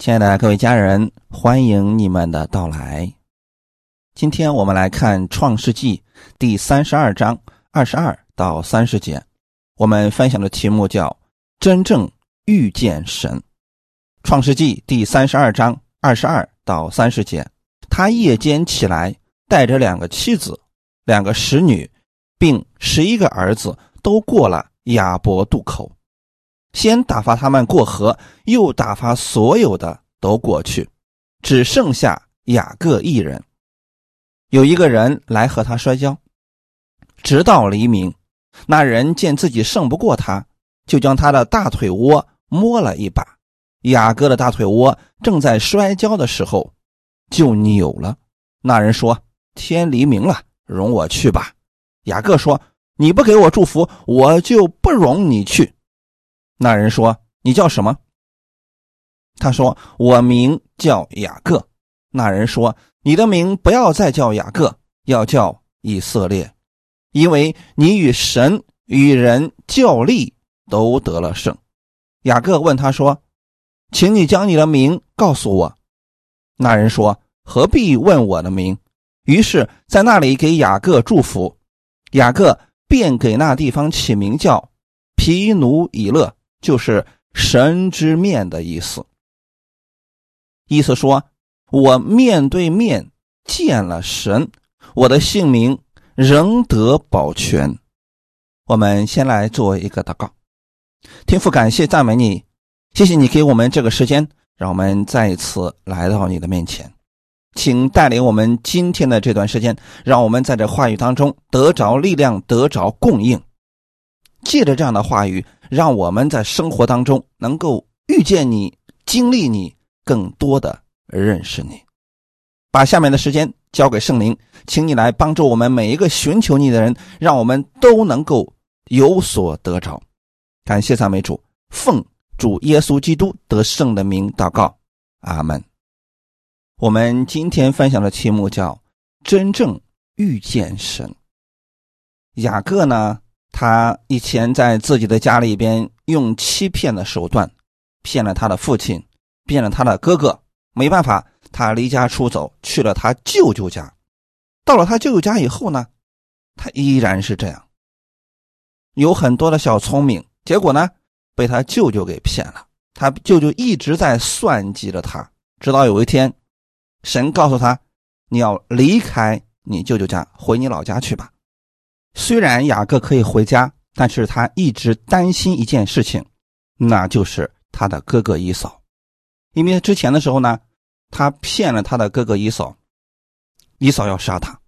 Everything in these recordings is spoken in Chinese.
亲爱的各位家人，欢迎你们的到来。今天我们来看《创世纪》第三十二章二十二到三十节。我们分享的题目叫“真正遇见神”。《创世纪》第三十二章二十二到三十节，他夜间起来，带着两个妻子、两个使女，并十一个儿子，都过了亚伯渡口。先打发他们过河，又打发所有的都过去，只剩下雅各一人。有一个人来和他摔跤，直到黎明。那人见自己胜不过他，就将他的大腿窝摸了一把。雅各的大腿窝正在摔跤的时候，就扭了。那人说：“天黎明了，容我去吧。”雅各说：“你不给我祝福，我就不容你去。”那人说：“你叫什么？”他说：“我名叫雅各。”那人说：“你的名不要再叫雅各，要叫以色列，因为你与神与人较力都得了胜。”雅各问他说：“请你将你的名告诉我。”那人说：“何必问我的名？”于是，在那里给雅各祝福。雅各便给那地方起名叫皮努以勒。就是神之面的意思，意思说，我面对面见了神，我的姓名仍得保全。我们先来做一个祷告，天父，感谢赞美你，谢谢你给我们这个时间，让我们再一次来到你的面前，请带领我们今天的这段时间，让我们在这话语当中得着力量，得着供应。借着这样的话语，让我们在生活当中能够遇见你、经历你，更多的认识你。把下面的时间交给圣灵，请你来帮助我们每一个寻求你的人，让我们都能够有所得着。感谢赞美主，奉主耶稣基督得胜的名祷告，阿门。我们今天分享的题目叫“真正遇见神”。雅各呢？他以前在自己的家里边用欺骗的手段骗了他的父亲，骗了他的哥哥。没办法，他离家出走去了他舅舅家。到了他舅舅家以后呢，他依然是这样，有很多的小聪明。结果呢，被他舅舅给骗了。他舅舅一直在算计着他，直到有一天，神告诉他：“你要离开你舅舅家，回你老家去吧。”虽然雅各可以回家，但是他一直担心一件事情，那就是他的哥哥伊嫂。因为之前的时候呢，他骗了他的哥哥伊嫂，伊嫂要杀他。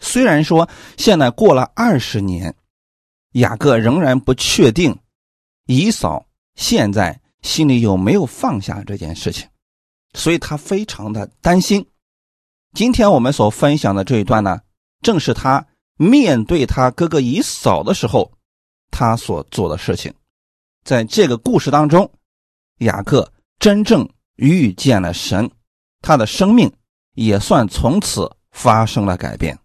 虽然说现在过了二十年，雅各仍然不确定伊嫂现在心里有没有放下这件事情，所以他非常的担心。今天我们所分享的这一段呢，正是他。面对他哥哥以扫的时候，他所做的事情，在这个故事当中，雅各真正遇见了神，他的生命也算从此发生了改变。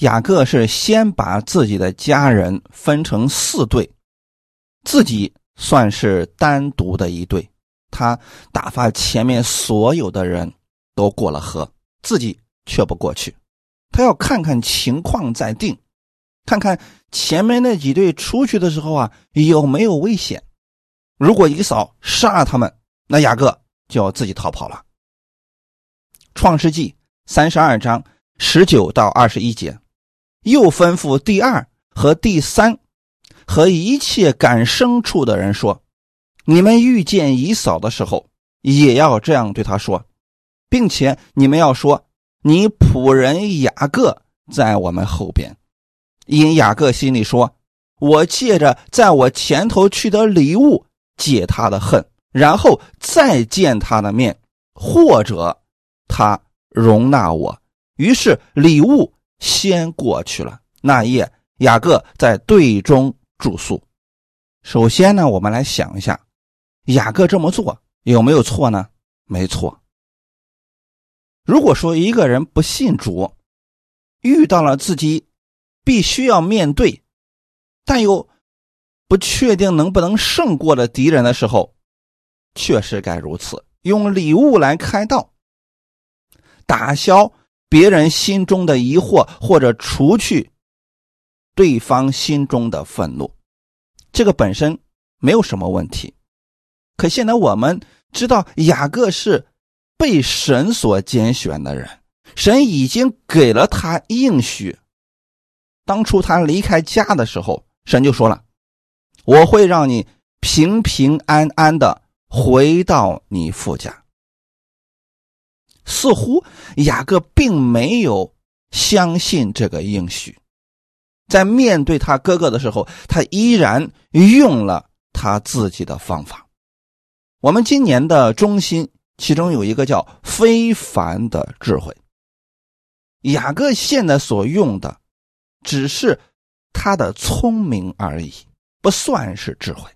雅各是先把自己的家人分成四队，自己算是单独的一队，他打发前面所有的人都过了河，自己却不过去。他要看看情况再定，看看前面那几队出去的时候啊有没有危险。如果一扫杀了他们，那雅各就要自己逃跑了。创世纪三十二章十九到二十一节，又吩咐第二和第三和一切赶牲畜的人说：“你们遇见以扫的时候，也要这样对他说，并且你们要说。”你仆人雅各在我们后边，因雅各心里说：“我借着在我前头去的礼物解他的恨，然后再见他的面，或者他容纳我。”于是礼物先过去了。那夜，雅各在队中住宿。首先呢，我们来想一下，雅各这么做有没有错呢？没错。如果说一个人不信主，遇到了自己必须要面对，但又不确定能不能胜过的敌人的时候，确实该如此，用礼物来开道，打消别人心中的疑惑，或者除去对方心中的愤怒，这个本身没有什么问题。可现在我们知道，雅各是被神所拣选的人，神已经给了他应许。当初他离开家的时候，神就说了：“我会让你平平安安的回到你父家。”似乎雅各并没有相信这个应许，在面对他哥哥的时候，他依然用了他自己的方法。我们今年的中心，其中有一个叫“非凡的智慧”。雅各现在所用的，只是他的聪明而已，不算是智慧。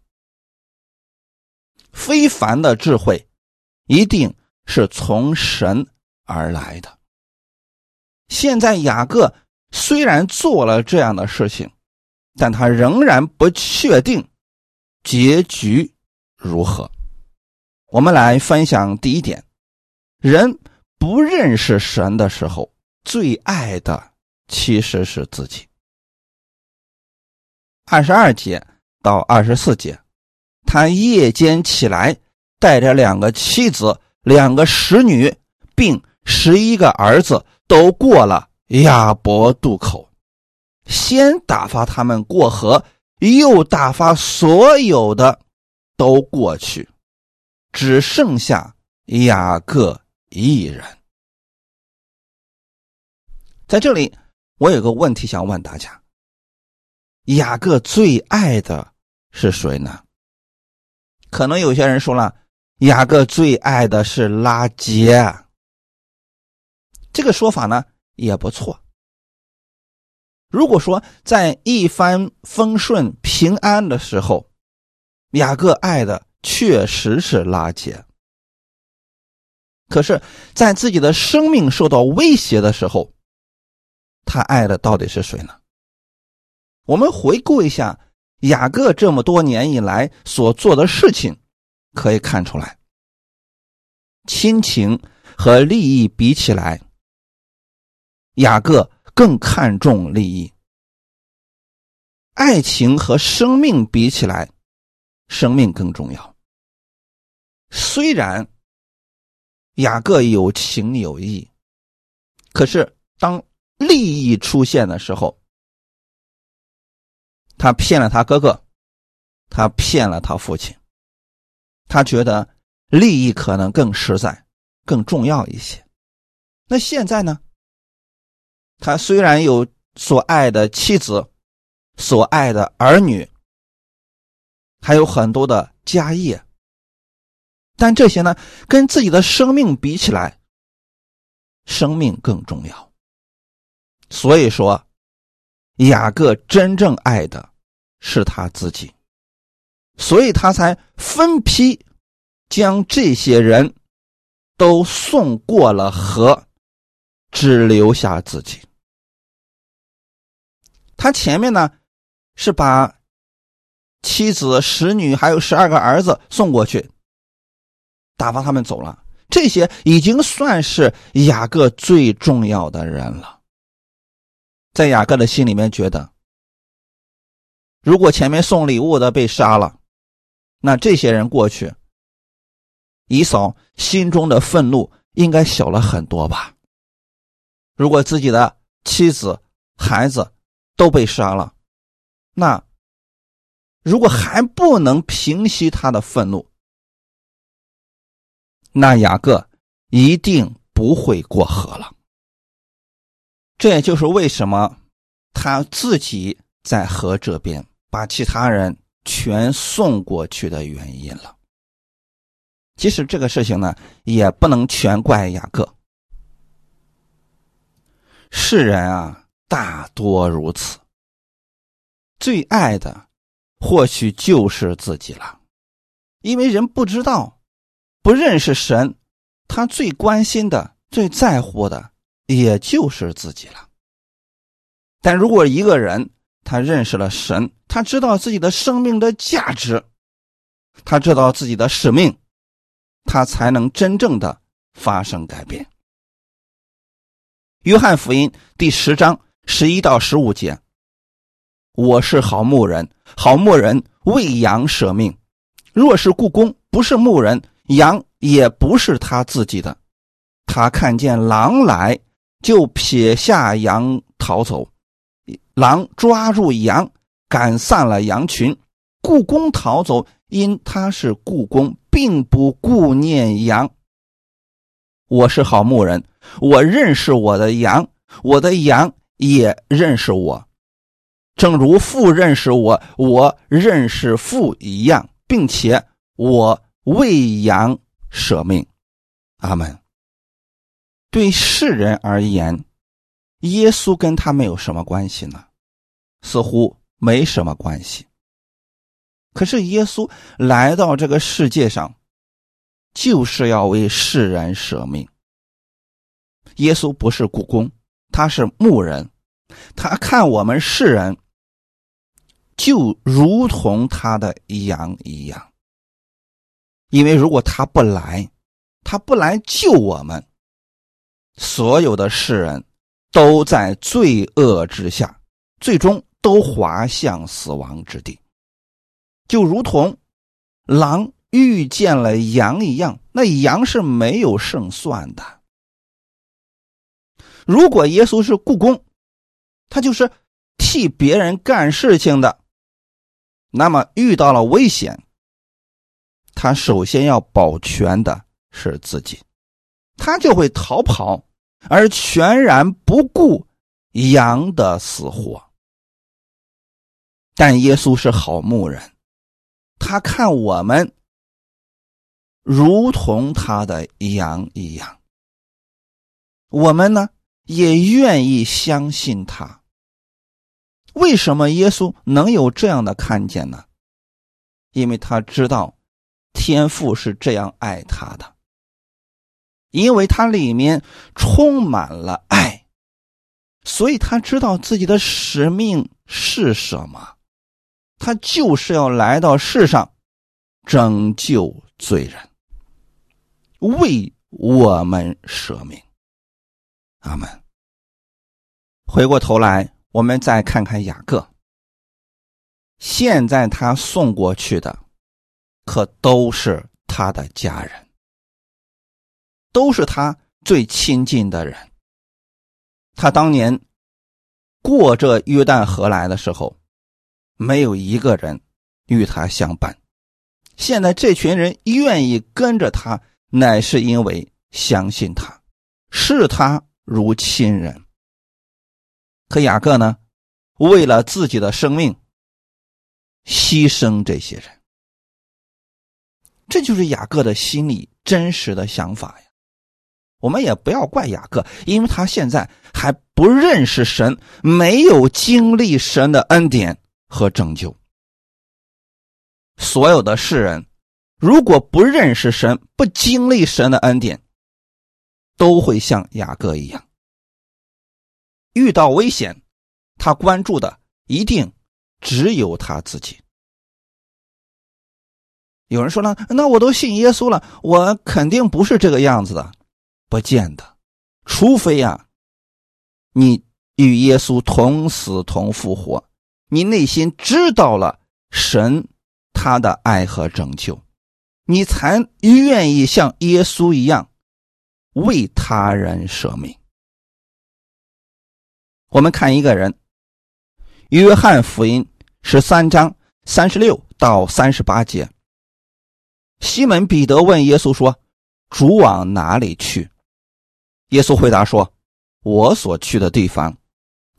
非凡的智慧，一定是从神而来的。现在雅各虽然做了这样的事情，但他仍然不确定结局如何。我们来分享第一点：人不认识神的时候，最爱的其实是自己。二十二节到二十四节，他夜间起来，带着两个妻子、两个使女，并十一个儿子，都过了亚伯渡口，先打发他们过河，又打发所有的都过去。只剩下雅各一人。在这里，我有个问题想问大家：雅各最爱的是谁呢？可能有些人说了，雅各最爱的是拉结。这个说法呢也不错。如果说在一帆风顺、平安的时候，雅各爱的。确实是拉结，可是，在自己的生命受到威胁的时候，他爱的到底是谁呢？我们回顾一下雅各这么多年以来所做的事情，可以看出来，亲情和利益比起来，雅各更看重利益；爱情和生命比起来。生命更重要。虽然雅各有情有义，可是当利益出现的时候，他骗了他哥哥，他骗了他父亲，他觉得利益可能更实在、更重要一些。那现在呢？他虽然有所爱的妻子，所爱的儿女。还有很多的家业，但这些呢，跟自己的生命比起来，生命更重要。所以说，雅各真正爱的是他自己，所以他才分批将这些人都送过了河，只留下自己。他前面呢，是把。妻子、使女还有十二个儿子送过去，打发他们走了。这些已经算是雅各最重要的人了。在雅各的心里面，觉得如果前面送礼物的被杀了，那这些人过去，以嫂心中的愤怒应该小了很多吧？如果自己的妻子、孩子都被杀了，那……如果还不能平息他的愤怒，那雅各一定不会过河了。这也就是为什么他自己在河这边把其他人全送过去的原因了。即使这个事情呢，也不能全怪雅各。世人啊，大多如此，最爱的。或许就是自己了，因为人不知道、不认识神，他最关心的、最在乎的，也就是自己了。但如果一个人他认识了神，他知道自己的生命的价值，他知道自己的使命，他才能真正的发生改变。约翰福音第十章十一到十五节：“我是好牧人，好牧人为羊舍命。若是故宫不是牧人，羊也不是他自己的。他看见狼来，就撇下羊逃走。狼抓住羊，赶散了羊群。故宫逃走，因他是故宫，并不顾念羊。我是好牧人。”我认识我的羊，我的羊也认识我，正如父认识我，我认识父一样，并且我为羊舍命。阿门。对世人而言，耶稣跟他们有什么关系呢？似乎没什么关系。可是耶稣来到这个世界上，就是要为世人舍命。耶稣不是故宫，他是牧人，他看我们世人就如同他的羊一样。因为如果他不来，他不来救我们，所有的世人都在罪恶之下，最终都滑向死亡之地，就如同狼遇见了羊一样，那羊是没有胜算的。如果耶稣是故宫，他就是替别人干事情的，那么遇到了危险，他首先要保全的是自己，他就会逃跑，而全然不顾羊的死活。但耶稣是好牧人，他看我们如同他的羊一样，我们呢？也愿意相信他。为什么耶稣能有这样的看见呢？因为他知道天父是这样爱他的，因为他里面充满了爱，所以他知道自己的使命是什么。他就是要来到世上拯救罪人，为我们舍命。阿门。回过头来，我们再看看雅各。现在他送过去的，可都是他的家人，都是他最亲近的人。他当年过这约旦河来的时候，没有一个人与他相伴。现在这群人愿意跟着他，乃是因为相信他，视他。如亲人，可雅各呢？为了自己的生命，牺牲这些人，这就是雅各的心里真实的想法呀。我们也不要怪雅各，因为他现在还不认识神，没有经历神的恩典和拯救。所有的世人，如果不认识神，不经历神的恩典。都会像雅各一样，遇到危险，他关注的一定只有他自己。有人说了，那我都信耶稣了，我肯定不是这个样子的，不见得，除非呀，你与耶稣同死同复活，你内心知道了神他的爱和拯救，你才愿意像耶稣一样。为他人舍命。我们看一个人，《约翰福音》十三章三十六到三十八节。西门彼得问耶稣说：“主往哪里去？”耶稣回答说：“我所去的地方，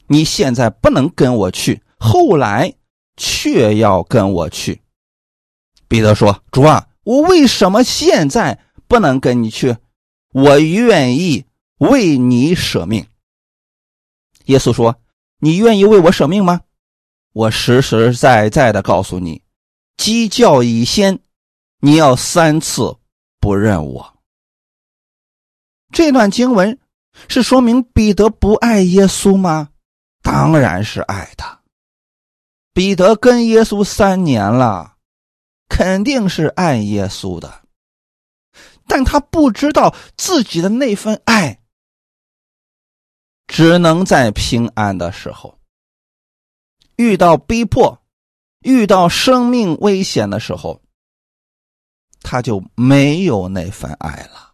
你现在不能跟我去，后来却要跟我去。”彼得说：“主啊，我为什么现在不能跟你去？”我愿意为你舍命。耶稣说：“你愿意为我舍命吗？”我实实在在的告诉你，鸡叫已先，你要三次不认我。这段经文是说明彼得不爱耶稣吗？当然是爱的。彼得跟耶稣三年了，肯定是爱耶稣的。但他不知道自己的那份爱，只能在平安的时候，遇到逼迫、遇到生命危险的时候，他就没有那份爱了。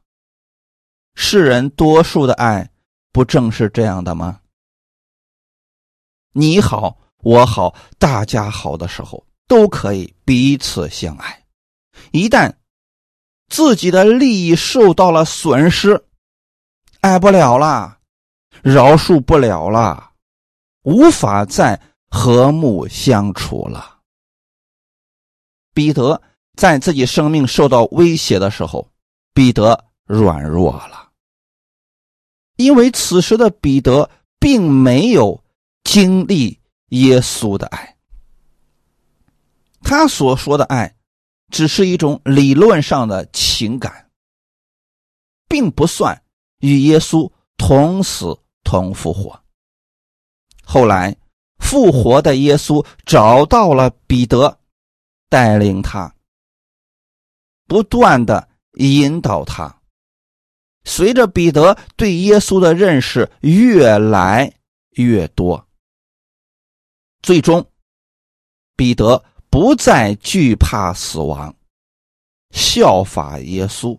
世人多数的爱，不正是这样的吗？你好，我好，大家好的时候，都可以彼此相爱。一旦自己的利益受到了损失，爱不了了，饶恕不了了，无法再和睦相处了。彼得在自己生命受到威胁的时候，彼得软弱了，因为此时的彼得并没有经历耶稣的爱，他所说的爱。只是一种理论上的情感，并不算与耶稣同死同复活。后来，复活的耶稣找到了彼得，带领他，不断的引导他。随着彼得对耶稣的认识越来越多，最终，彼得。不再惧怕死亡，效法耶稣，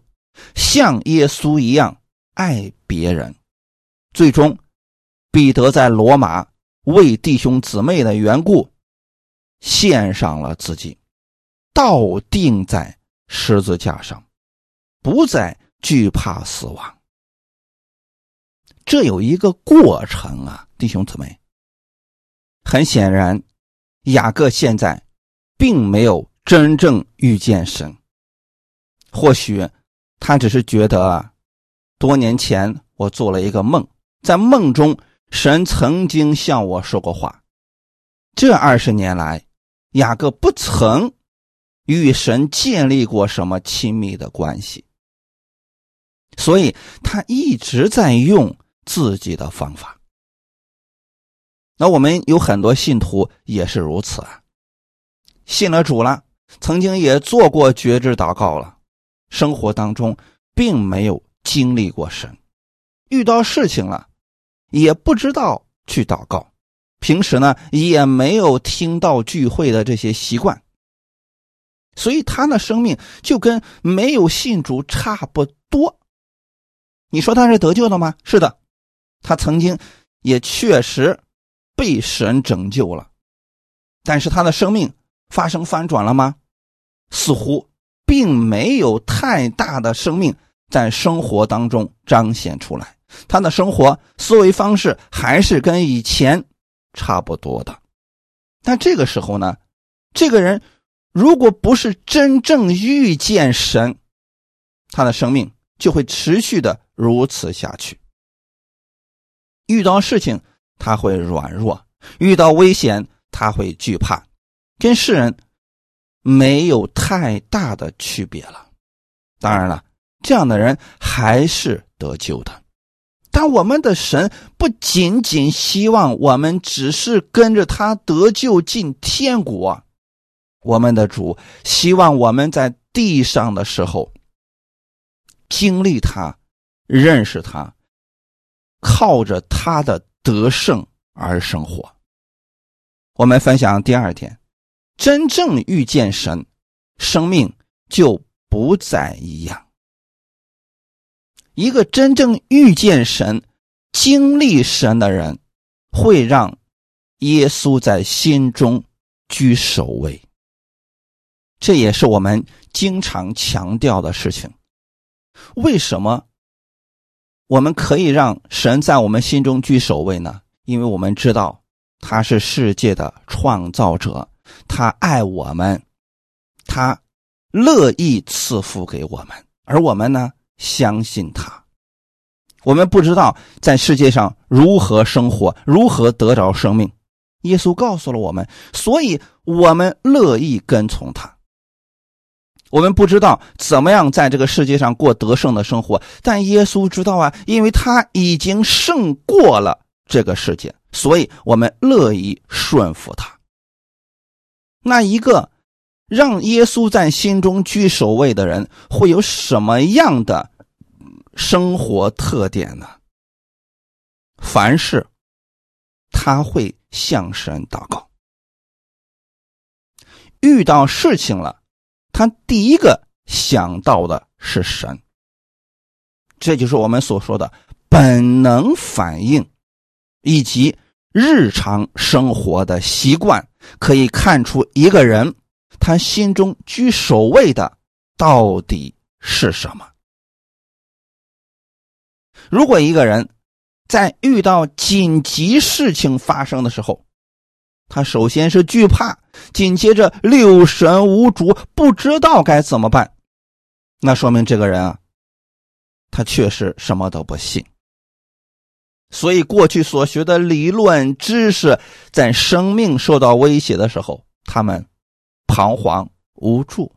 像耶稣一样爱别人。最终，彼得在罗马为弟兄姊妹的缘故，献上了自己，倒钉在十字架上，不再惧怕死亡。这有一个过程啊，弟兄姊妹。很显然，雅各现在。并没有真正遇见神，或许他只是觉得，多年前我做了一个梦，在梦中神曾经向我说过话。这二十年来，雅各不曾与神建立过什么亲密的关系，所以他一直在用自己的方法。那我们有很多信徒也是如此啊。信了主了，曾经也做过觉知祷告了，生活当中并没有经历过神，遇到事情了，也不知道去祷告，平时呢也没有听到聚会的这些习惯，所以他的生命就跟没有信主差不多。你说他是得救了吗？是的，他曾经也确实被神拯救了，但是他的生命。发生翻转了吗？似乎并没有太大的生命在生活当中彰显出来。他的生活思维方式还是跟以前差不多的。但这个时候呢，这个人如果不是真正遇见神，他的生命就会持续的如此下去。遇到事情他会软弱，遇到危险他会惧怕。跟世人没有太大的区别了。当然了，这样的人还是得救的。但我们的神不仅仅希望我们只是跟着他得救进天国，我们的主希望我们在地上的时候经历他、认识他，靠着他的得胜而生活。我们分享第二天。真正遇见神，生命就不再一样。一个真正遇见神、经历神的人，会让耶稣在心中居首位。这也是我们经常强调的事情。为什么我们可以让神在我们心中居首位呢？因为我们知道他是世界的创造者。他爱我们，他乐意赐福给我们，而我们呢，相信他。我们不知道在世界上如何生活，如何得着生命。耶稣告诉了我们，所以我们乐意跟从他。我们不知道怎么样在这个世界上过得胜的生活，但耶稣知道啊，因为他已经胜过了这个世界，所以我们乐意顺服他。那一个让耶稣在心中居首位的人会有什么样的生活特点呢？凡事他会向神祷告，遇到事情了，他第一个想到的是神。这就是我们所说的本能反应，以及日常生活的习惯，可以看出一个人他心中居首位的到底是什么。如果一个人在遇到紧急事情发生的时候，他首先是惧怕，紧接着六神无主，不知道该怎么办，那说明这个人啊。他确实什么都不信，所以过去所学的理论知识，在生命受到威胁的时候，他们彷徨无助。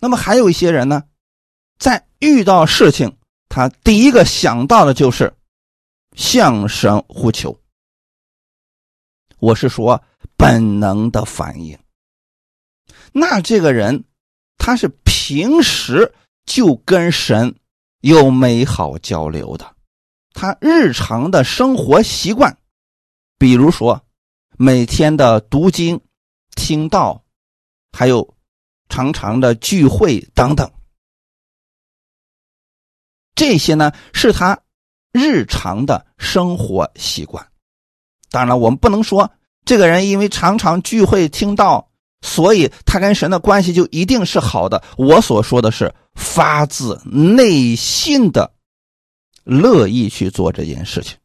那么还有一些人呢，在遇到事情，他第一个想到的就是向神呼求。我是说本能的反应。那这个人，他是平时。就跟神有美好交流的，他日常的生活习惯，比如说每天的读经、听到，还有常常的聚会等等，这些呢是他日常的生活习惯。当然了，我们不能说这个人因为常常聚会听到。所以他跟神的关系就一定是好的。我所说的是发自内心的乐意去做这件事情。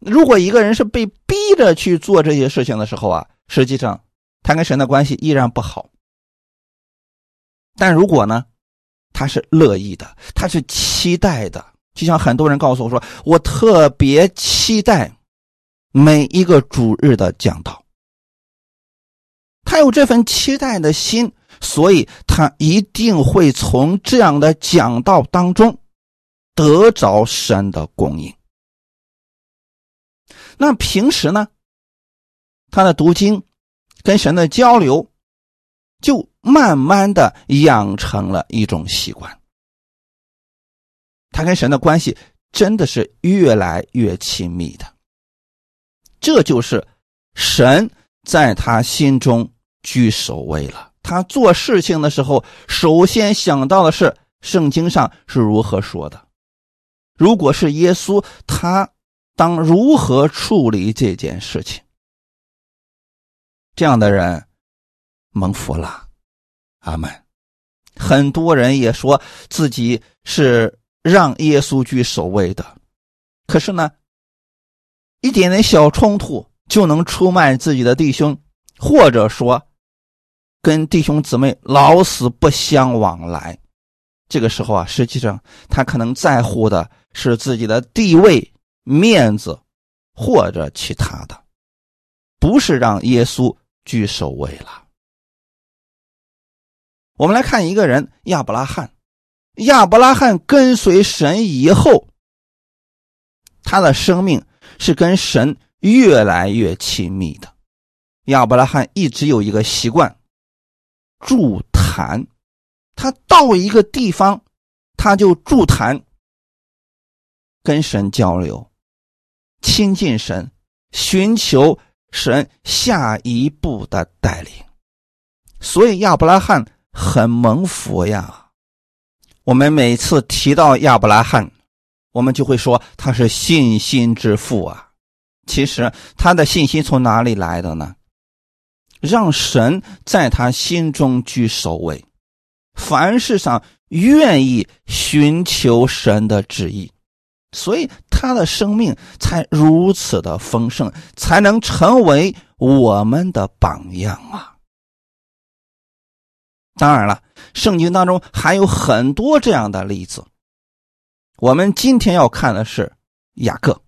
如果一个人是被逼着去做这些事情的时候啊，实际上他跟神的关系依然不好。但如果呢，他是乐意的，他是期待的，就像很多人告诉我说，我特别期待每一个主日的讲道。他有这份期待的心，所以他一定会从这样的讲道当中得着神的供应。那平时呢，他的读经跟神的交流，就慢慢的养成了一种习惯。他跟神的关系真的是越来越亲密的，这就是神在他心中。居首位了。他做事情的时候，首先想到的是圣经上是如何说的。如果是耶稣，他当如何处理这件事情？这样的人蒙福了，阿门。很多人也说自己是让耶稣居首位的，可是呢，一点点小冲突就能出卖自己的弟兄，或者说。跟弟兄姊妹老死不相往来，这个时候啊，实际上他可能在乎的是自己的地位、面子或者其他的，不是让耶稣居首位了。我们来看一个人亚伯拉罕，亚伯拉罕跟随神以后，他的生命是跟神越来越亲密的。亚伯拉罕一直有一个习惯。助坛，他到一个地方，他就助坛，跟神交流，亲近神，寻求神下一步的带领。所以亚伯拉罕很蒙福呀。我们每次提到亚伯拉罕，我们就会说他是信心之父啊。其实他的信心从哪里来的呢？让神在他心中居首位，凡事上愿意寻求神的旨意，所以他的生命才如此的丰盛，才能成为我们的榜样啊！当然了，圣经当中还有很多这样的例子。我们今天要看的是雅各。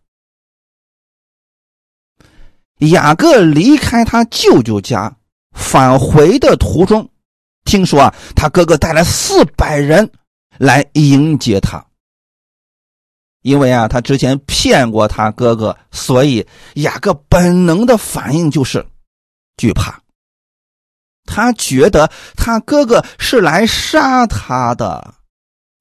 雅各离开他舅舅家返回的途中，听说啊，他哥哥带来四百人来迎接他。因为啊，他之前骗过他哥哥，所以雅各本能的反应就是惧怕。他觉得他哥哥是来杀他的。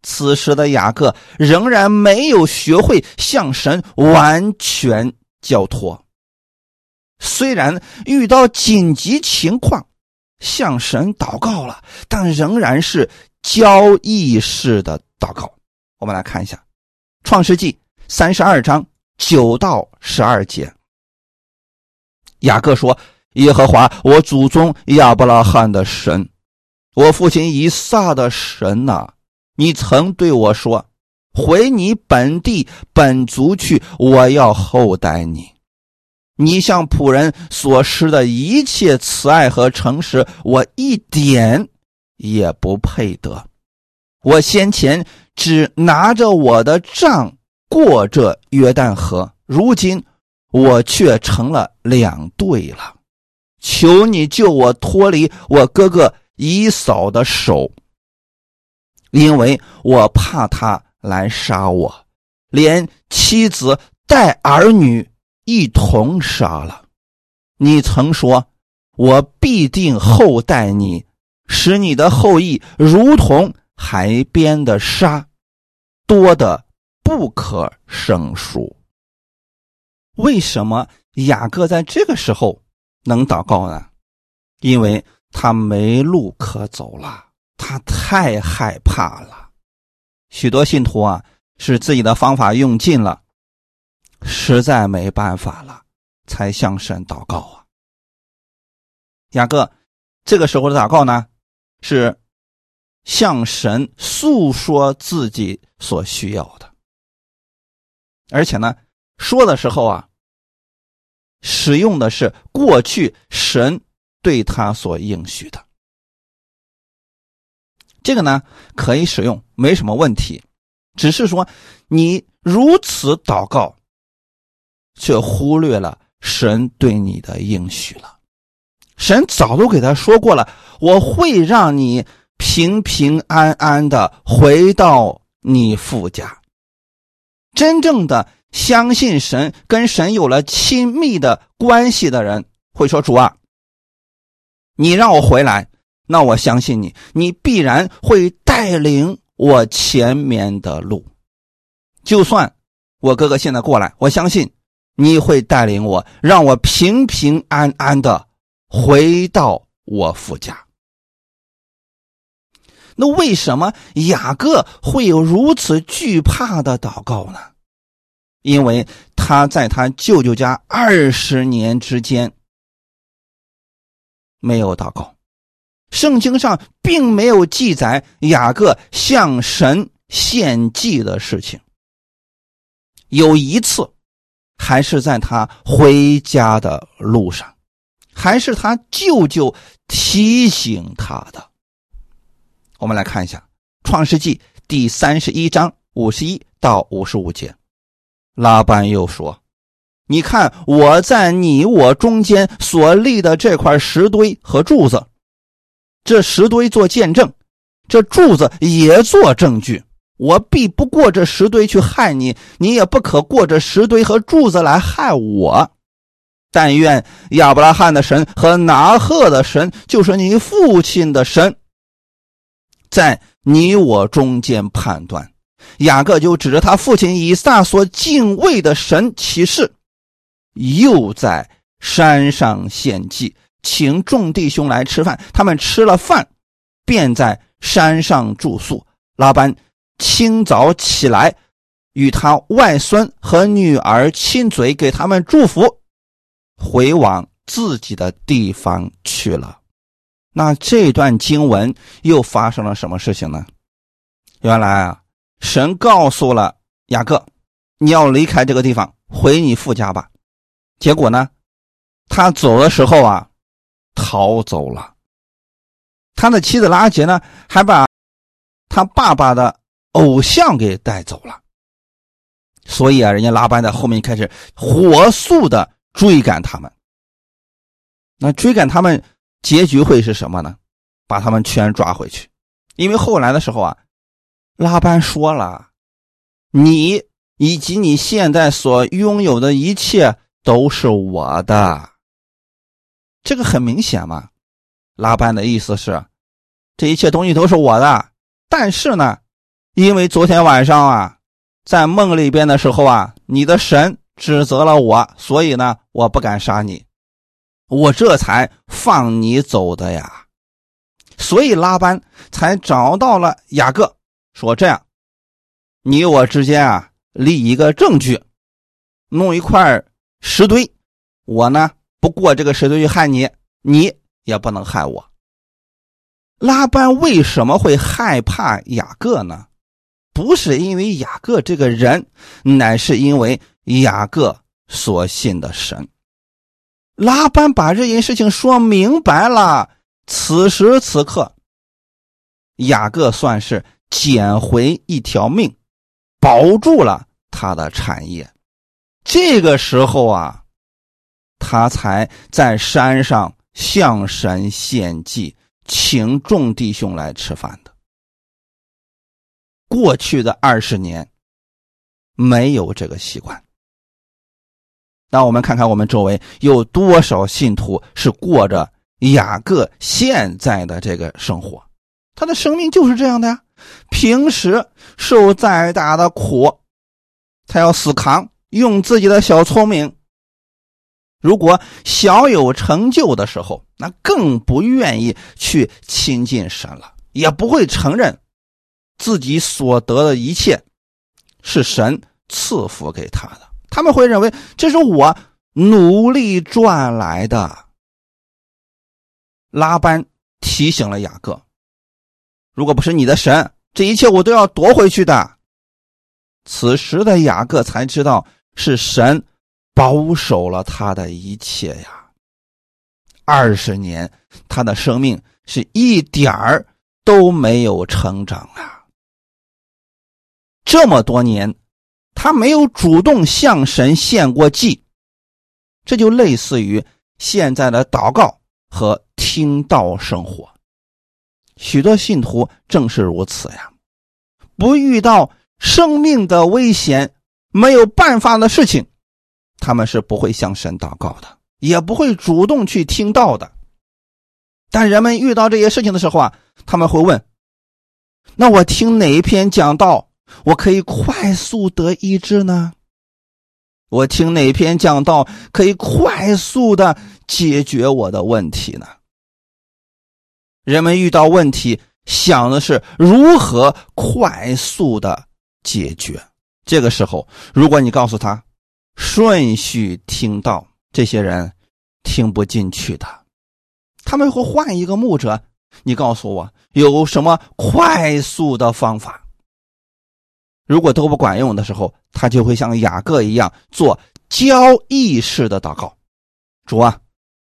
此时的雅各仍然没有学会向神完全交托。虽然遇到紧急情况，向神祷告了，但仍然是交易式的祷告。我们来看一下《创世纪》三十二章九到十二节。雅各说：“耶和华，我祖宗亚伯拉罕的神，我父亲以撒的神呐，你曾对我说：回你本地本族去，我要厚待你。你向仆人所施的一切慈爱和诚实，我一点也不配得。我先前只拿着我的杖过这约旦河，如今。”我却成了两对了，求你救我脱离我哥哥以扫的手，因为我怕他来杀我，连妻子带儿女一同杀了。你曾说，我必定厚待你，使你的后裔如同海边的沙，多的不可胜数。为什么雅各在这个时候能祷告呢？因为他没路可走了，他太害怕了。许多信徒啊，是自己的方法用尽了，实在没办法了，才向神祷告啊。雅各这个时候的祷告呢，是向神诉说自己所需要的，而且呢。说的时候啊，使用的是过去神对他所应许的，这个呢可以使用，没什么问题。只是说你如此祷告，却忽略了神对你的应许了。神早都给他说过了，我会让你平平安安的回到你父家，真正的。相信神，跟神有了亲密的关系的人，会说：“主啊，你让我回来，那我相信你，你必然会带领我前面的路。就算我哥哥现在过来，我相信你会带领我，让我平平安安的回到我父家。”那为什么雅各会有如此惧怕的祷告呢？因为他在他舅舅家二十年之间没有祷告，圣经上并没有记载雅各向神献祭的事情。有一次，还是在他回家的路上，还是他舅舅提醒他的。我们来看一下《创世纪》第三十一章五十一到五十五节。拉班又说：“你看我在你我中间所立的这块石堆和柱子，这石堆做见证，这柱子也做证据。我必不过这石堆去害你，你也不可过这石堆和柱子来害我。但愿亚伯拉罕的神和拿赫的神，就是你父亲的神，在你我中间判断。”雅各就指着他父亲以撒所敬畏的神起誓，又在山上献祭，请众弟兄来吃饭。他们吃了饭，便在山上住宿。拉班清早起来，与他外孙和女儿亲嘴，给他们祝福，回往自己的地方去了。那这段经文又发生了什么事情呢？原来啊。神告诉了雅各：“你要离开这个地方，回你父家吧。”结果呢，他走的时候啊，逃走了。他的妻子拉杰呢，还把他爸爸的偶像给带走了。所以啊，人家拉班在后面开始火速的追赶他们。那追赶他们，结局会是什么呢？把他们全抓回去。因为后来的时候啊。拉班说了：“你以及你现在所拥有的一切都是我的。”这个很明显嘛，拉班的意思是，这一切东西都是我的，但是呢，因为昨天晚上啊，在梦里边的时候啊，你的神指责了我，所以呢，我不敢杀你，我这才放你走的呀。所以拉班才找到了雅各，说这样，你我之间啊，立一个证据，弄一块石堆，我呢不过这个石堆去害你，你也不能害我。拉班为什么会害怕雅各呢？不是因为雅各这个人，乃是因为雅各所信的神。拉班把这件事情说明白了。此时此刻，雅各算是捡回一条命，保住了他的产业。这个时候啊，他才在山上向神献祭，请众弟兄来吃饭的。过去的二十年，没有这个习惯。那我们看看我们周围有多少信徒是过着。雅各现在的这个生活，他的生命就是这样的呀。平时受再大的苦，他要死扛，用自己的小聪明。如果小有成就的时候，那更不愿意去亲近神了，也不会承认自己所得的一切是神赐福给他的。他们会认为这是我努力赚来的。拉班提醒了雅各：“如果不是你的神，这一切我都要夺回去的。”此时的雅各才知道是神保守了他的一切呀。二十年，他的生命是一点儿都没有成长啊！这么多年，他没有主动向神献过祭，这就类似于现在的祷告和。听道生活，许多信徒正是如此呀。不遇到生命的危险、没有办法的事情，他们是不会向神祷告的，也不会主动去听道的。但人们遇到这些事情的时候啊，他们会问：“那我听哪一篇讲道，我可以快速得医治呢？我听哪篇讲道可以快速的解决我的问题呢？”人们遇到问题，想的是如何快速的解决。这个时候，如果你告诉他顺序听到，这些人听不进去的，他们会换一个牧者。你告诉我有什么快速的方法？如果都不管用的时候，他就会像雅各一样做交易式的祷告：主啊，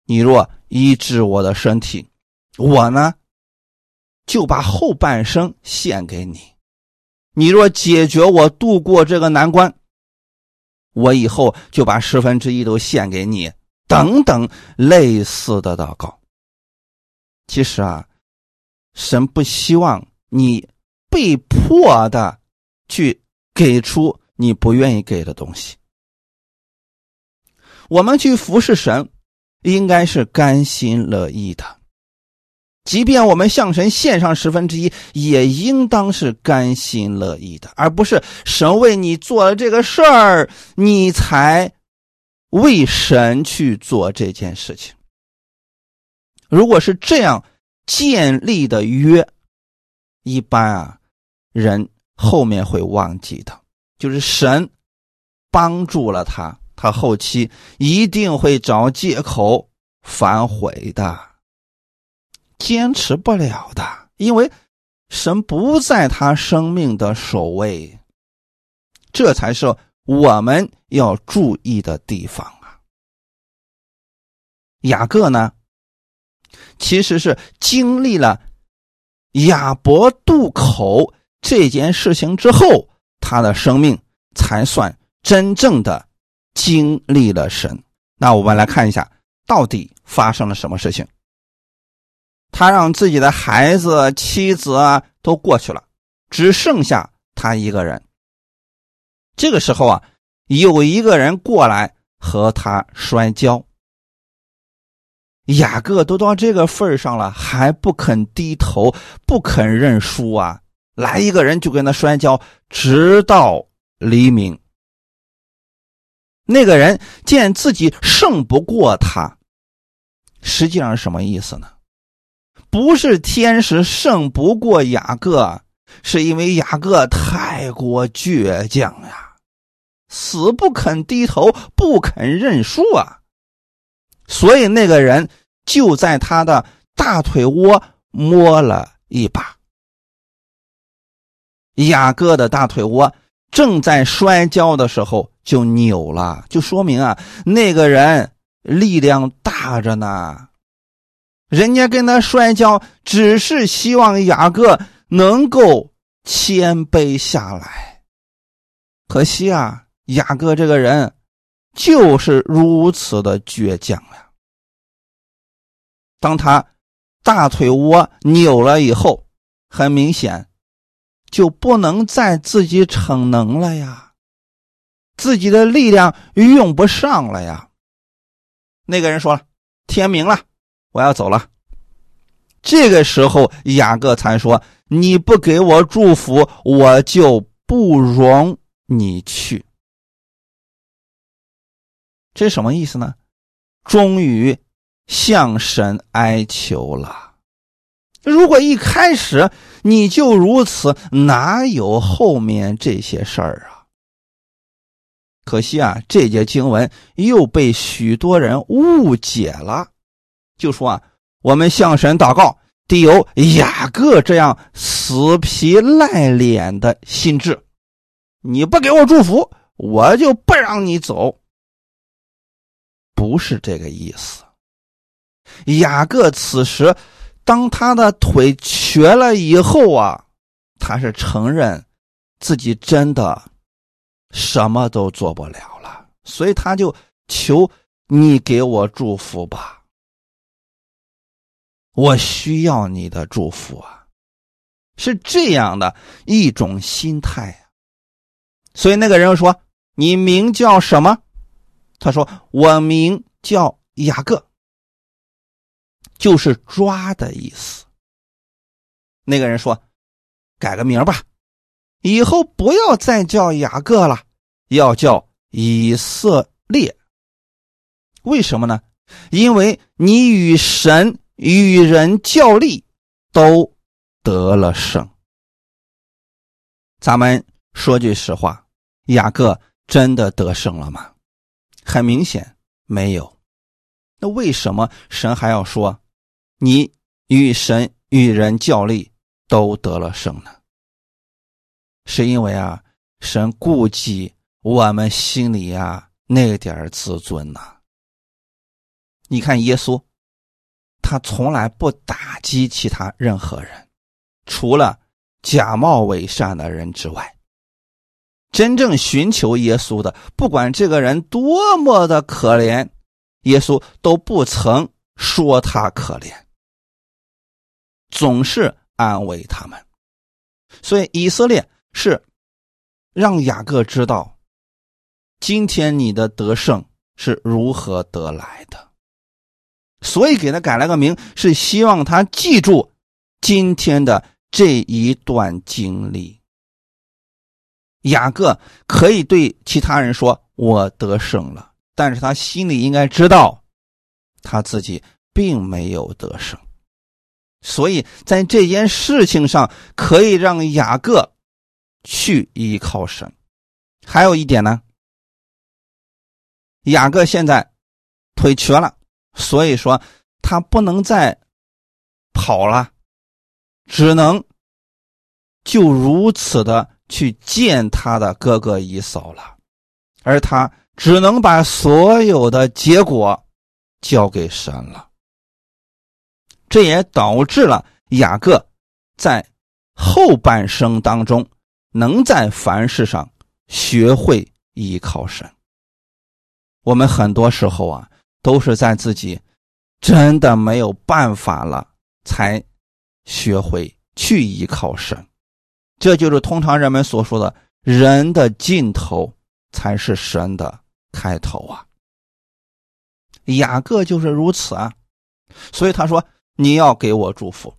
你若医治我的身体。我呢，就把后半生献给你。你若解决我度过这个难关，我以后就把十分之一都献给你。等等类似的祷告。其实啊，神不希望你被迫的去给出你不愿意给的东西。我们去服侍神，应该是甘心乐意的。即便我们向神献上十分之一，也应当是甘心乐意的，而不是神为你做了这个事儿，你才为神去做这件事情。如果是这样建立的约，一般啊，人后面会忘记的，就是神帮助了他，他后期一定会找借口反悔的。坚持不了的，因为神不在他生命的首位，这才是我们要注意的地方啊。雅各呢，其实是经历了亚伯渡口这件事情之后，他的生命才算真正的经历了神。那我们来看一下，到底发生了什么事情。他让自己的孩子、妻子啊都过去了，只剩下他一个人。这个时候啊，有一个人过来和他摔跤。雅各都到这个份上了，还不肯低头，不肯认输啊！来一个人就跟他摔跤，直到黎明。那个人见自己胜不过他，实际上什么意思呢？不是天使胜不过雅各，是因为雅各太过倔强呀，死不肯低头，不肯认输啊！所以那个人就在他的大腿窝摸了一把。雅各的大腿窝正在摔跤的时候就扭了，就说明啊，那个人力量大着呢。人家跟他摔跤，只是希望雅各能够谦卑下来。可惜啊，雅各这个人就是如此的倔强呀。当他大腿窝扭了以后，很明显。就不能再自己逞能了呀，自己的力量用不上了呀。那个人说了：“天明了，我要走了。”这个时候，雅各才说：“你不给我祝福，我就不容你去。”这什么意思呢？终于向神哀求了。如果一开始你就如此，哪有后面这些事儿啊？可惜啊，这节经文又被许多人误解了，就说啊，我们向神祷告，得有雅各这样死皮赖脸的心智，你不给我祝福，我就不让你走。不是这个意思，雅各此时。当他的腿学了以后啊，他是承认自己真的什么都做不了了，所以他就求你给我祝福吧，我需要你的祝福啊，是这样的一种心态所以那个人说：“你名叫什么？”他说：“我名叫雅各。”就是抓的意思。那个人说：“改个名吧，以后不要再叫雅各了，要叫以色列。为什么呢？因为你与神与人较力，都得了胜。咱们说句实话，雅各真的得胜了吗？很明显没有。那为什么神还要说？”你与神与人较力都得了胜呢，是因为啊，神顾及我们心里呀那点自尊呐。你看耶稣，他从来不打击其他任何人，除了假冒伪善的人之外，真正寻求耶稣的，不管这个人多么的可怜，耶稣都不曾说他可怜。总是安慰他们，所以以色列是让雅各知道，今天你的得胜是如何得来的，所以给他改了个名，是希望他记住今天的这一段经历。雅各可以对其他人说：“我得胜了。”但是他心里应该知道，他自己并没有得胜。所以在这件事情上，可以让雅各去依靠神。还有一点呢，雅各现在腿瘸了，所以说他不能再跑了，只能就如此的去见他的哥哥以扫了，而他只能把所有的结果交给神了。这也导致了雅各在后半生当中能在凡事上学会依靠神。我们很多时候啊，都是在自己真的没有办法了，才学会去依靠神。这就是通常人们所说的“人的尽头才是神的开头”啊。雅各就是如此啊。所以他说：“你要给我祝福。”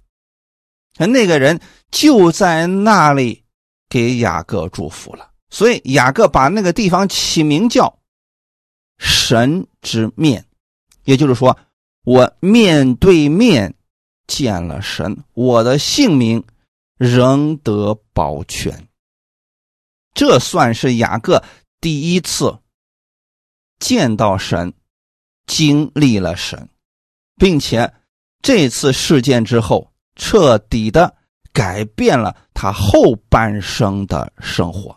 那个人就在那里给雅各祝福了。所以雅各把那个地方起名叫“神之面”，也就是说，我面对面见了神，我的姓名仍得保全。这算是雅各第一次见到神，经历了神，并且这次事件之后，彻底的改变了他后半生的生活。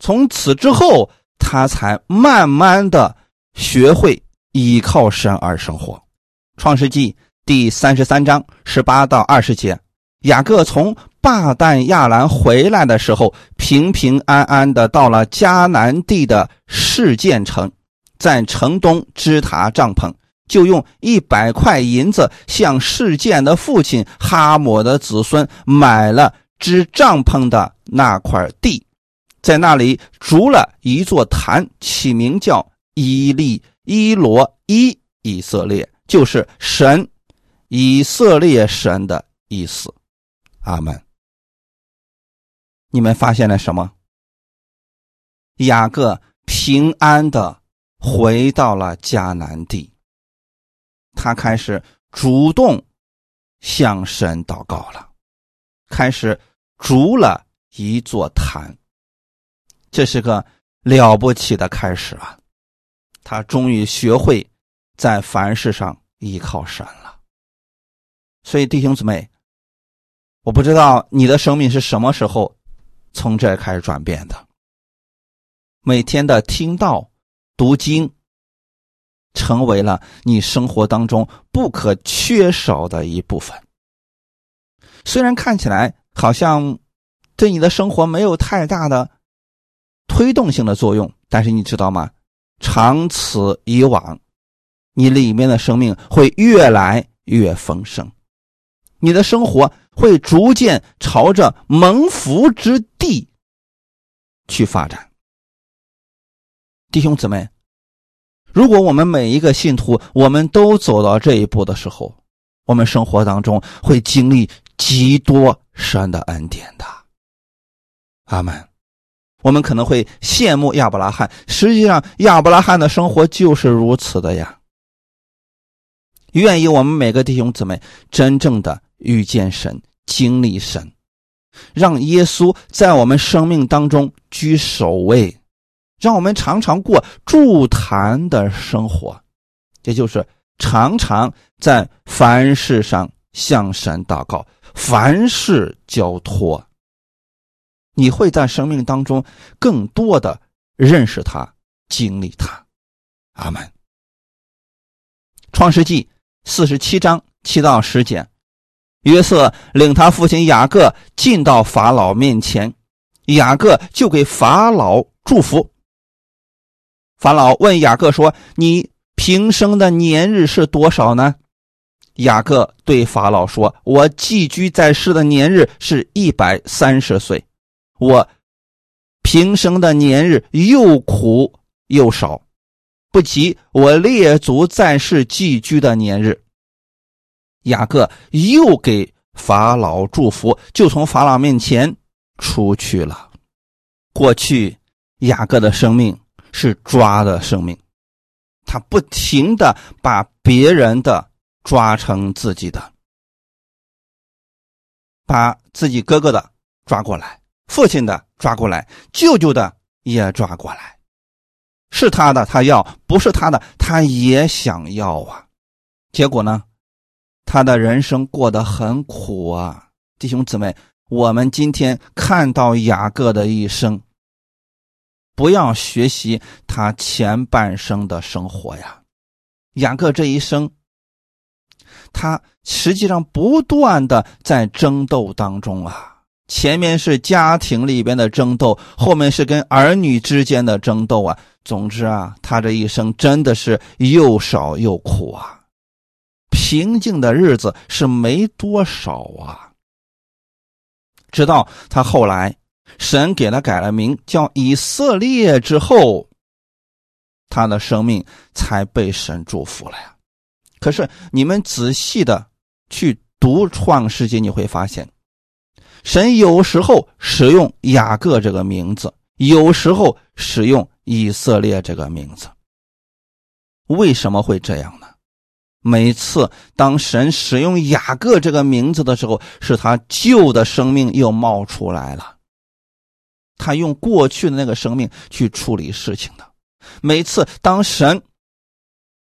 从此之后，他才慢慢的学会依靠神而生活。创世纪第三十三章十八到二十节，雅各从。霸旦亚兰回来的时候，平平安安的到了迦南地的事件城，在城东支塔帐篷，就用一百块银子向事件的父亲哈姆的子孙买了支帐篷的那块地，在那里筑了一座坛，起名叫伊利伊罗伊以色列，就是神以色列神的意思。阿门。你们发现了什么？雅各平安的回到了迦南地，他开始主动向神祷告了，开始筑了一座坛。这是个了不起的开始啊！他终于学会在凡事上依靠神了。所以弟兄姊妹，我不知道你的生命是什么时候。从这开始转变的，每天的听道、读经，成为了你生活当中不可缺少的一部分。虽然看起来好像对你的生活没有太大的推动性的作用，但是你知道吗？长此以往，你里面的生命会越来越丰盛，你的生活。会逐渐朝着蒙福之地去发展，弟兄姊妹，如果我们每一个信徒，我们都走到这一步的时候，我们生活当中会经历极多神的恩典的。阿门。我们可能会羡慕亚伯拉罕，实际上亚伯拉罕的生活就是如此的呀。愿意我们每个弟兄姊妹真正的。遇见神，经历神，让耶稣在我们生命当中居首位，让我们常常过助坛的生活，也就是常常在凡事上向神祷告，凡事交托。你会在生命当中更多的认识他，经历他。阿门。创世纪四十七章七到十节。约瑟领他父亲雅各进到法老面前，雅各就给法老祝福。法老问雅各说：“你平生的年日是多少呢？”雅各对法老说：“我寄居在世的年日是一百三十岁，我平生的年日又苦又少，不及我列祖在世寄居的年日。”雅各又给法老祝福，就从法老面前出去了。过去雅各的生命是抓的生命，他不停的把别人的抓成自己的，把自己哥哥的抓过来，父亲的抓过来，舅舅的也抓过来，是他的他要，不是他的他也想要啊。结果呢？他的人生过得很苦啊，弟兄姊妹，我们今天看到雅各的一生，不要学习他前半生的生活呀。雅各这一生，他实际上不断的在争斗当中啊，前面是家庭里边的争斗，后面是跟儿女之间的争斗啊。总之啊，他这一生真的是又少又苦啊。平静的日子是没多少啊，直到他后来，神给他改了名叫以色列之后，他的生命才被神祝福了呀。可是你们仔细的去读创世纪，你会发现，神有时候使用雅各这个名字，有时候使用以色列这个名字。为什么会这样呢？每次当神使用雅各这个名字的时候，是他旧的生命又冒出来了。他用过去的那个生命去处理事情的。每次当神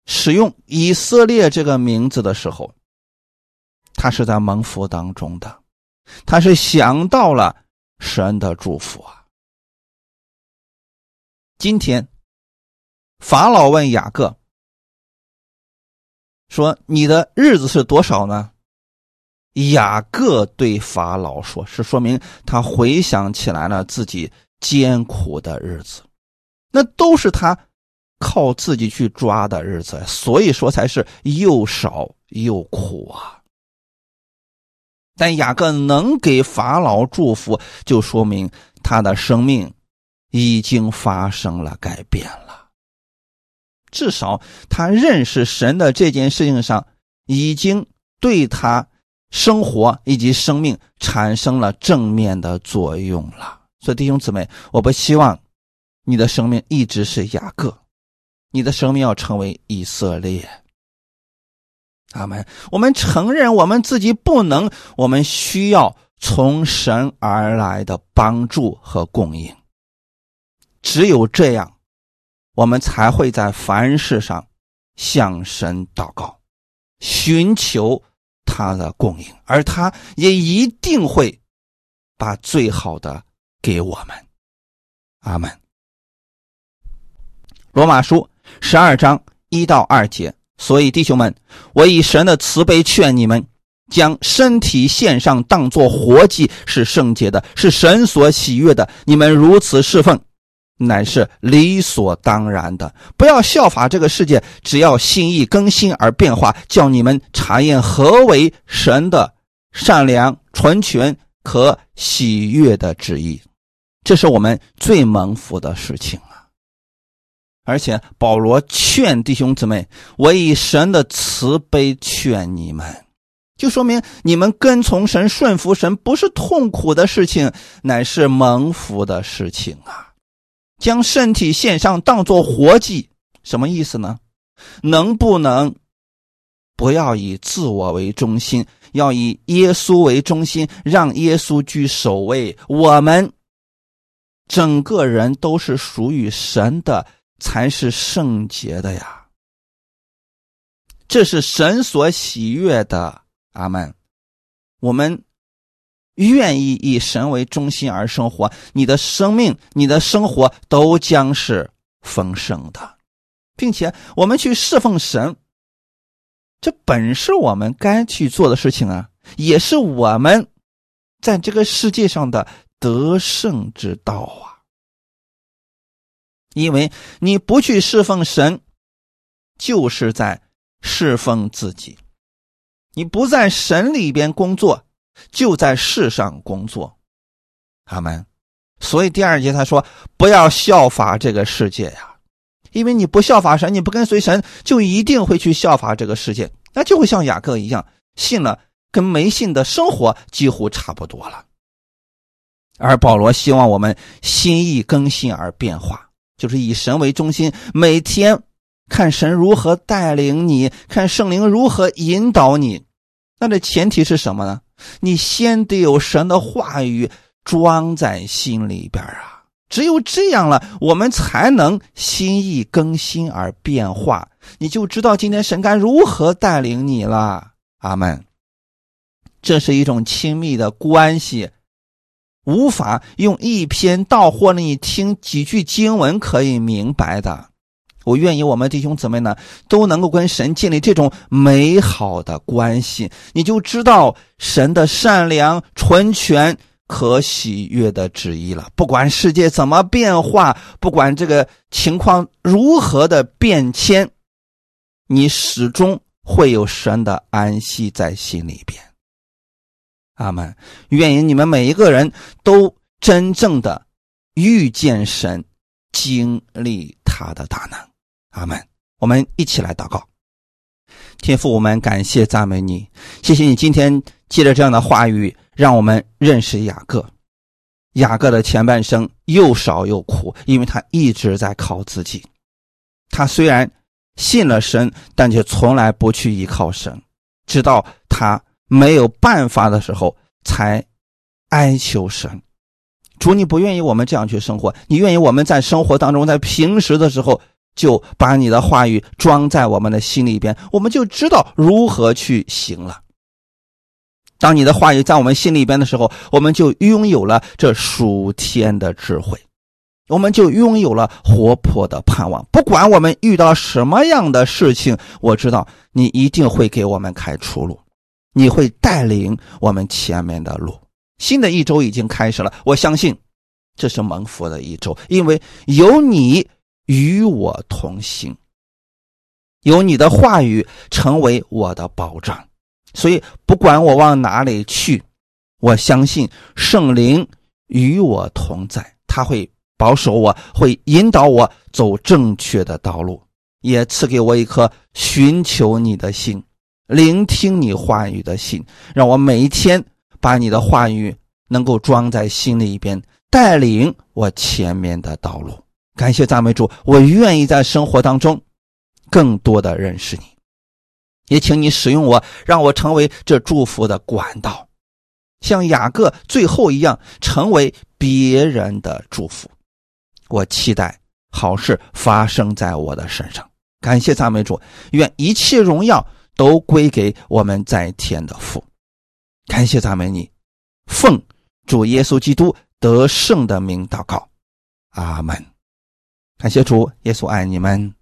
使用以色列这个名字的时候，他是在蒙福当中的，他是想到了神的祝福啊。今天法老问雅各说：“你的日子是多少呢？”雅各对法老说：“是说明他回想起来了自己艰苦的日子，那都是他靠自己去抓的日子，所以说才是又少又苦啊。但雅各能给法老祝福，就说明他的生命已经发生了改变了，至少他认识神的这件事情上，已经对他。”生活以及生命产生了正面的作用了，所以弟兄姊妹，我不希望你的生命一直是雅各，你的生命要成为以色列。阿门。我们承认我们自己不能，我们需要从神而来的帮助和供应。只有这样，我们才会在凡事上向神祷告，寻求。他的供应，而他也一定会把最好的给我们。阿门。罗马书十二章一到二节，所以弟兄们，我以神的慈悲劝你们，将身体献上，当作活祭，是圣洁的，是神所喜悦的。你们如此侍奉。乃是理所当然的，不要效法这个世界，只要心意更新而变化，叫你们查验何为神的善良、纯全、可喜悦的旨意。这是我们最蒙福的事情啊！而且保罗劝弟兄姊妹：“我以神的慈悲劝你们，就说明你们跟从神、顺服神，不是痛苦的事情，乃是蒙福的事情啊！”将身体献上，当做活祭，什么意思呢？能不能不要以自我为中心，要以耶稣为中心，让耶稣居首位？我们整个人都是属于神的，才是圣洁的呀。这是神所喜悦的。阿门。我们。愿意以神为中心而生活，你的生命、你的生活都将是丰盛的，并且我们去侍奉神，这本是我们该去做的事情啊，也是我们在这个世界上的得胜之道啊。因为你不去侍奉神，就是在侍奉自己，你不在神里边工作。就在世上工作，阿门。所以第二节他说：“不要效法这个世界呀，因为你不效法神，你不跟随神，就一定会去效法这个世界，那就会像雅各一样，信了跟没信的生活几乎差不多了。”而保罗希望我们心意更新而变化，就是以神为中心，每天看神如何带领你，看圣灵如何引导你。那这前提是什么呢？你先得有神的话语装在心里边啊！只有这样了，我们才能心意更新而变化。你就知道今天神该如何带领你了。阿门。这是一种亲密的关系，无法用一篇道或者你听几句经文可以明白的。我愿意我们弟兄姊妹呢都能够跟神建立这种美好的关系，你就知道神的善良、纯全、可喜悦的旨意了。不管世界怎么变化，不管这个情况如何的变迁，你始终会有神的安息在心里边。阿门。愿意你们每一个人都真正的遇见神，经历他的大能。阿门。我们一起来祷告，天父，我们感谢赞美你，谢谢你今天借着这样的话语，让我们认识雅各。雅各的前半生又少又苦，因为他一直在靠自己。他虽然信了神，但却从来不去依靠神，直到他没有办法的时候才哀求神。主，你不愿意我们这样去生活，你愿意我们在生活当中，在平时的时候就把你的话语装在我们的心里边，我们就知道如何去行了。当你的话语在我们心里边的时候，我们就拥有了这属天的智慧，我们就拥有了活泼的盼望。不管我们遇到什么样的事情，我知道你一定会给我们开出路，你会带领我们前面的路。新的一周已经开始了，我相信这是蒙福的一周，因为有你与我同行，有你的话语成为我的保障。所以，不管我往哪里去，我相信圣灵与我同在，他会保守我，会引导我走正确的道路，也赐给我一颗寻求你的心，聆听你话语的心，让我每一天把你的话语能够装在心里边，带领我前面的道路。感谢赞美主，我愿意在生活当中更多的认识你。也请你使用我，让我成为这祝福的管道，像雅各最后一样，成为别人的祝福。我期待好事发生在我的身上。感谢赞美主，愿一切荣耀都归给我们在天的父。感谢赞美你，奉主耶稣基督得胜的名祷告，阿门。感谢主，耶稣爱你们。